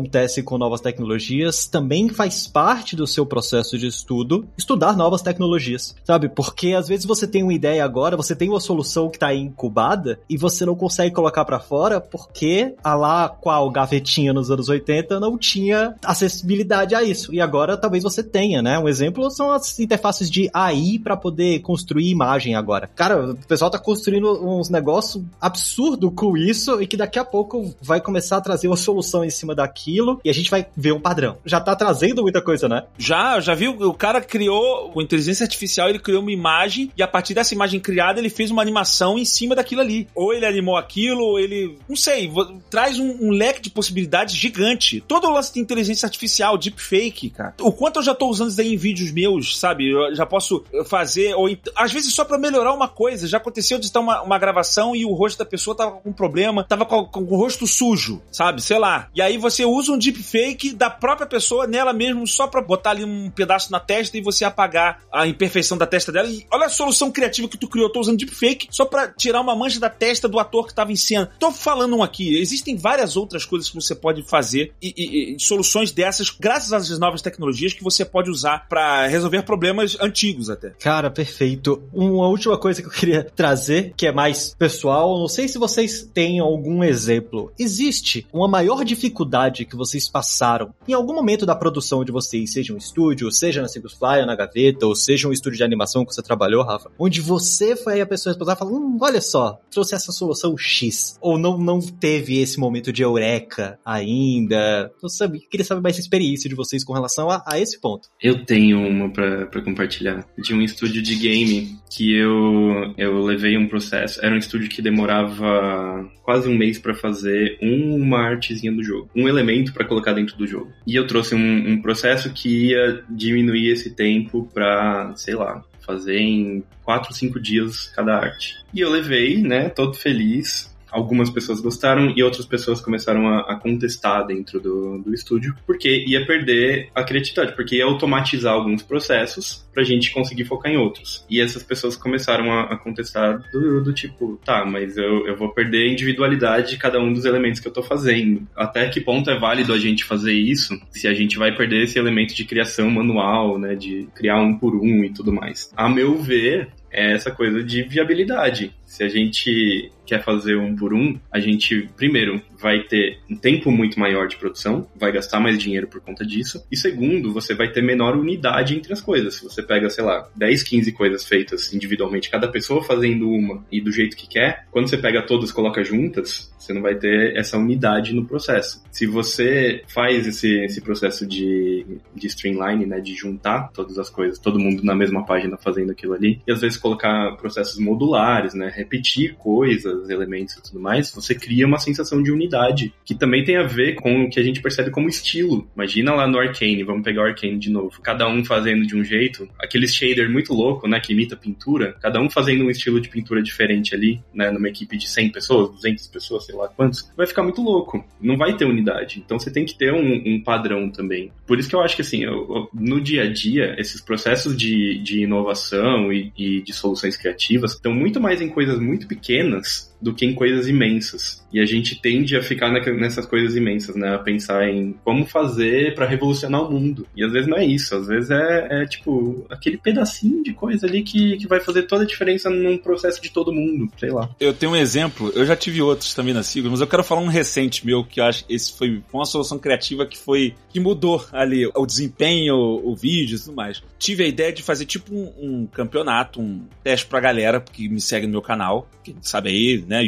com novas tecnologias, também faz parte do seu processo de estudo estudar novas tecnologias, sabe? Porque às vezes você tem uma ideia agora, você tem uma solução que está incubada e você não consegue colocar para fora porque a lá qual gavetinha nos anos 80 não tinha acessibilidade a isso. E agora talvez você tenha, né? Um exemplo são as interfaces de AI para poder construir imagem agora. Cara, o pessoal tá construindo uns negócios absurdo com isso e que daqui a pouco vai começar a trazer uma solução em cima daquilo e a gente vai ver um padrão. Já tá trazendo muita coisa, né? Já, já viu? O cara criou, com inteligência artificial, ele criou uma imagem e a partir dessa imagem criada, ele fez uma animação em cima daquilo ali. Ou ele animou aquilo, ou ele. Não sei, traz um, um leque de possibilidades gigante. Todo o lance de inteligência artificial, deepfake, cara. O quanto eu já tô usando isso daí em vídeos meus, sabe? Eu já posso fazer, ou às vezes só para melhorar uma coisa. Já aconteceu de estar uma, uma gravação e o rosto da pessoa tava com um problema, tava com, com o rosto sujo, sabe? Sei lá. E aí você usa um deepfake da própria pessoa nela mesmo só pra botar ali um pedaço na testa e você apagar a imperfeição da testa dela. E olha a solução criativa que tu criou. Tô usando deepfake só pra tirar uma mancha da testa do ator que tava em cena. Tô falando um aqui. Existem várias outras coisas que você pode fazer e, e, e soluções dessas, graças às novas tecnologias que você pode usar para resolver problemas antigos até. Cara, perfeito. Uma última coisa que eu queria trazer, que é mais pessoal, não sei se vocês têm algum exemplo. Existe uma maior dificuldade que vocês passaram em algum momento da produção de vocês, seja um estúdio, seja na Fly ou na Gaveta, ou seja um estúdio de animação que você trabalhou, Rafa, onde você foi a pessoa responsável falou, hum, olha só, trouxe essa solução X. Ou não, não teve esse momento de eureka ainda. Eu sabe, queria saber mais a experiência de vocês com relação a, a esse ponto. Eu tenho uma para compartilhar. De um estúdio de game que eu, eu levei um processo. Era um estúdio que demorava quase um mês para fazer uma artezinha do jogo. Um elemento para colocar dentro do jogo. E eu trouxe um, um processo que ia diminuir esse tempo para, sei lá, fazer em 4, 5 dias cada arte. E eu levei, né, todo feliz, algumas pessoas gostaram e outras pessoas começaram a, a contestar dentro do, do estúdio, porque ia perder a criatividade, porque ia automatizar alguns processos pra gente conseguir focar em outros. E essas pessoas começaram a, a contestar do, do, tipo, tá, mas eu, eu vou perder a individualidade de cada um dos elementos que eu tô fazendo. Até que ponto é válido a gente fazer isso se a gente vai perder esse elemento de criação manual, né, de criar um por um e tudo mais. A meu ver, é essa coisa de viabilidade. Se a gente quer fazer um por um, a gente, primeiro, vai ter um tempo muito maior de produção, vai gastar mais dinheiro por conta disso. E segundo, você vai ter menor unidade entre as coisas. Se você pega, sei lá, 10, 15 coisas feitas individualmente, cada pessoa fazendo uma e do jeito que quer, quando você pega todas e coloca juntas, você não vai ter essa unidade no processo. Se você faz esse, esse processo de, de streamline, né, de juntar todas as coisas, todo mundo na mesma página fazendo aquilo ali, e às vezes colocar processos modulares, né, repetir coisas, elementos e tudo mais, você cria uma sensação de unidade, que também tem a ver com o que a gente percebe como estilo. Imagina lá no Arcane, vamos pegar o Arcane de novo, cada um fazendo de um jeito, aquele shader muito louco, né, que imita pintura, cada um fazendo um estilo de pintura diferente ali, né, numa equipe de 100 pessoas, 200 pessoas, sei lá quantos, vai ficar muito louco. Não vai ter unidade. Então você tem que ter um, um padrão também. Por isso que eu acho que, assim, eu, eu, no dia a dia, esses processos de, de inovação e, e de soluções criativas estão muito mais em coisas muito pequenas do que em coisas imensas. E a gente tende a ficar nessas coisas imensas, né? A pensar em como fazer para revolucionar o mundo. E às vezes não é isso, às vezes é, é, tipo aquele pedacinho de coisa ali que, que vai fazer toda a diferença num processo de todo mundo, sei lá. Eu tenho um exemplo, eu já tive outros também na Sigma, mas eu quero falar um recente meu que eu acho esse foi uma solução criativa que foi que mudou ali o desempenho, o, vídeo e tudo mais. Tive a ideia de fazer tipo um, um campeonato, um teste pra galera que me segue no meu canal, que sabe aí, né? né?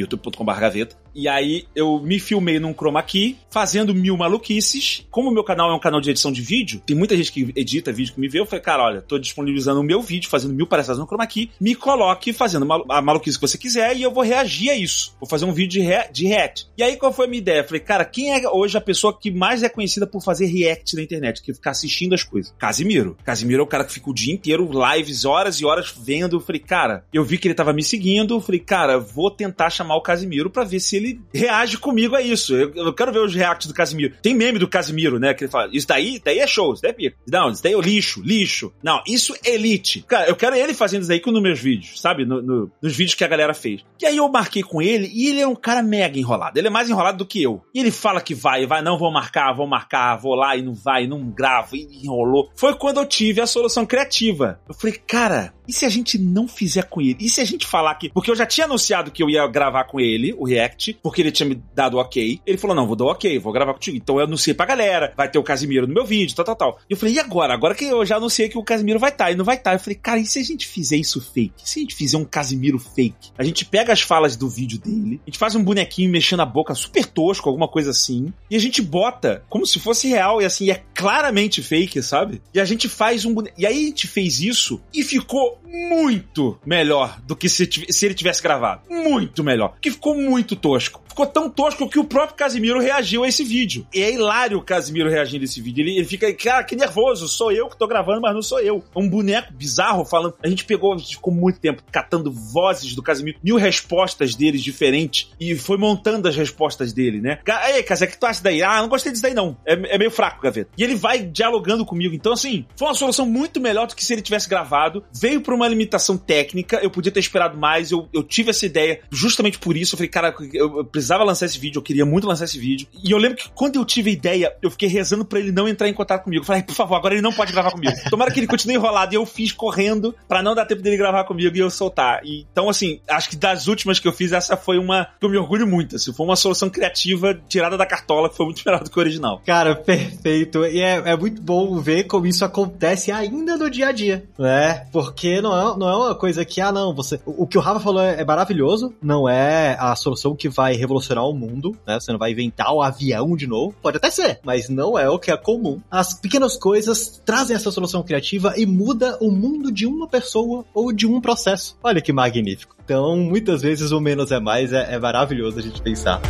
E aí eu me filmei num chroma key, fazendo mil maluquices. Como o meu canal é um canal de edição de vídeo, tem muita gente que edita vídeo que me vê, eu falei, cara, olha, tô disponibilizando o meu vídeo, fazendo mil palestras no chroma key, me coloque fazendo a maluquice que você quiser e eu vou reagir a isso. Vou fazer um vídeo de, re de react. E aí qual foi a minha ideia? Eu falei, cara, quem é hoje a pessoa que mais é conhecida por fazer react na internet, que ficar assistindo as coisas? Casimiro. Casimiro é o cara que fica o dia inteiro, lives, horas e horas vendo. Eu falei, cara, eu vi que ele tava me seguindo, eu falei, cara, vou tentar chamar o Casimiro para ver se ele reage comigo a isso. Eu, eu, quero ver os reacts do Casimiro. Tem meme do Casimiro, né? Que ele fala: Isso daí, daí é show, isso daí é pica. Não, isso daí é lixo, lixo. Não, isso é elite. Cara, eu quero ele fazendo isso daí nos meus vídeos, sabe? No, no, nos vídeos que a galera fez. E aí eu marquei com ele e ele é um cara mega enrolado. Ele é mais enrolado do que eu. E ele fala que vai, vai, não vou marcar, vou marcar, vou lá e não vai, não gravo, e enrolou. Foi quando eu tive a solução criativa. Eu falei, cara, e se a gente não fizer com ele? E se a gente falar que. Porque eu já tinha anunciado que eu ia gravar com ele, o React, porque ele tinha me dado ok. Ele falou: não, vou dar ok, vou gravar contigo. Então eu anunciei pra galera, vai ter o Casimiro no meu vídeo, tal, tal, tal. E eu falei: e agora? Agora que eu já anunciei que o Casimiro vai estar, tá, e não vai estar. Tá. Eu falei: cara, e se a gente fizer isso fake? E se a gente fizer um Casimiro fake? A gente pega as falas do vídeo dele, a gente faz um bonequinho mexendo a boca super tosco, alguma coisa assim, e a gente bota como se fosse real, e assim, é claramente fake, sabe? E a gente faz um bonequinho. E aí a gente fez isso e ficou muito melhor do que se, se ele tivesse gravado. Muito melhor. Que ficou muito tosco. Ficou tão tosco que o próprio Casimiro reagiu a esse vídeo. E é hilário o Casimiro reagindo a esse vídeo. Ele, ele fica, cara, que nervoso. Sou eu que tô gravando, mas não sou eu. É um boneco bizarro falando. A gente pegou, a gente ficou muito tempo catando vozes do Casimiro, mil respostas deles diferentes e foi montando as respostas dele, né? Ei, Casé, o que tu acha daí? Ah, não gostei disso daí não. É, é meio fraco, Gaveta. E ele vai dialogando comigo. Então, assim, foi uma solução muito melhor do que se ele tivesse gravado. Veio por uma limitação técnica. Eu podia ter esperado mais. Eu, eu tive essa ideia justamente por isso. Eu falei, cara, eu, eu precisava lançar esse vídeo. Eu queria muito lançar esse vídeo. E eu lembro que quando eu tive a ideia, eu fiquei rezando para ele não entrar em contato comigo. Eu falei, por favor, agora ele não pode gravar comigo. <laughs> Tomara que ele continue enrolado. E eu fiz correndo para não dar tempo dele gravar comigo e eu soltar. E, então, assim, acho que das últimas que eu fiz, essa foi uma que eu me orgulho muito. Assim, foi uma solução criativa tirada da cartola que foi muito melhor do que o original. Cara, perfeito. E é, é muito bom ver como isso acontece ainda no dia a dia, né? Porque não é, não é uma coisa que, ah, não, você. O, o que o Rafa falou é, é, maravilhoso, não é a solução que vai revolucionar o mundo, né? Você não vai inventar o avião de novo. Pode até ser, mas não é o que é comum. As pequenas coisas trazem essa solução criativa e muda o mundo de uma pessoa ou de um processo. Olha que magnífico. Então, muitas vezes o menos é mais é, é maravilhoso a gente pensar.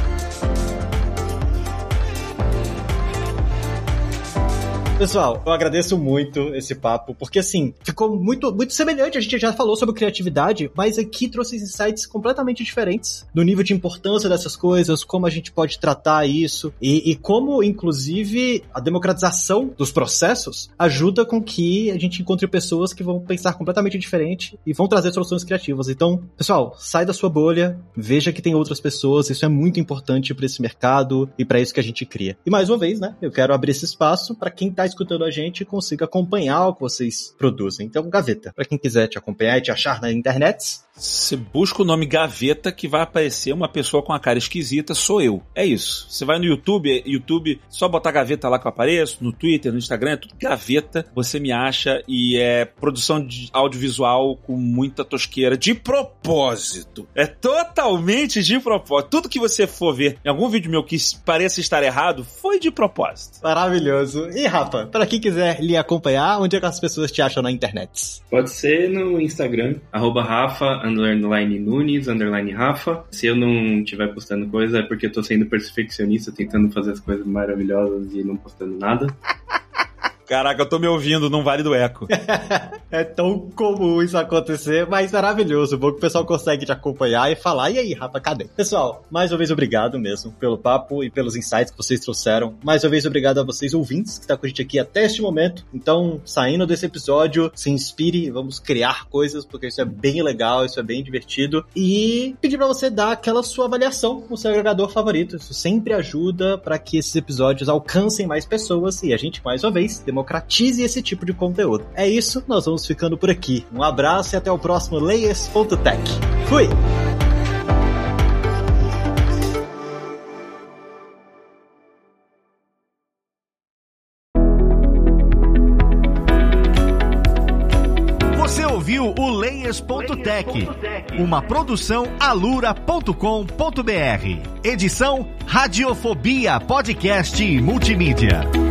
Pessoal, eu agradeço muito esse papo, porque assim, ficou muito, muito semelhante. A gente já falou sobre criatividade, mas aqui trouxe insights completamente diferentes do nível de importância dessas coisas, como a gente pode tratar isso e, e como, inclusive, a democratização dos processos ajuda com que a gente encontre pessoas que vão pensar completamente diferente e vão trazer soluções criativas. Então, pessoal, sai da sua bolha, veja que tem outras pessoas, isso é muito importante para esse mercado e para isso que a gente cria. E mais uma vez, né, eu quero abrir esse espaço para quem tá escutando a gente consiga acompanhar o que vocês produzem. Então, Gaveta, para quem quiser te acompanhar e te achar na internet, você busca o nome Gaveta que vai aparecer uma pessoa com a cara esquisita, sou eu. É isso. Você vai no YouTube, YouTube, só botar Gaveta lá que eu apareço, no Twitter, no Instagram, é tudo Gaveta, você me acha e é produção de audiovisual com muita tosqueira de propósito. É totalmente de propósito. Tudo que você for ver em algum vídeo meu que pareça estar errado, foi de propósito. Maravilhoso. E Rafa, para quem quiser lhe acompanhar, onde é que as pessoas te acham na internet? Pode ser no Instagram, arroba Rafa underline Nunes, underline Rafa. Se eu não estiver postando coisa, é porque eu tô sendo perfeccionista, tentando fazer as coisas maravilhosas e não postando nada. Caraca, eu tô me ouvindo num Vale do Eco. <laughs> é tão comum isso acontecer, mas maravilhoso. Bom que o pessoal consegue te acompanhar e falar. E aí, Rafa, cadê? Pessoal, mais uma vez obrigado mesmo pelo papo e pelos insights que vocês trouxeram. Mais uma vez obrigado a vocês, ouvintes, que tá com a gente aqui até este momento. Então, saindo desse episódio, se inspire, vamos criar coisas, porque isso é bem legal, isso é bem divertido. E pedir para você dar aquela sua avaliação no seu agregador favorito. Isso sempre ajuda para que esses episódios alcancem mais pessoas e a gente, mais uma vez, democratize esse tipo de conteúdo. É isso, nós vamos ficando por aqui. Um abraço e até o próximo Layers.tech. Fui! Você ouviu o Layers.tech, uma produção alura.com.br. Edição Radiofobia Podcast e Multimídia.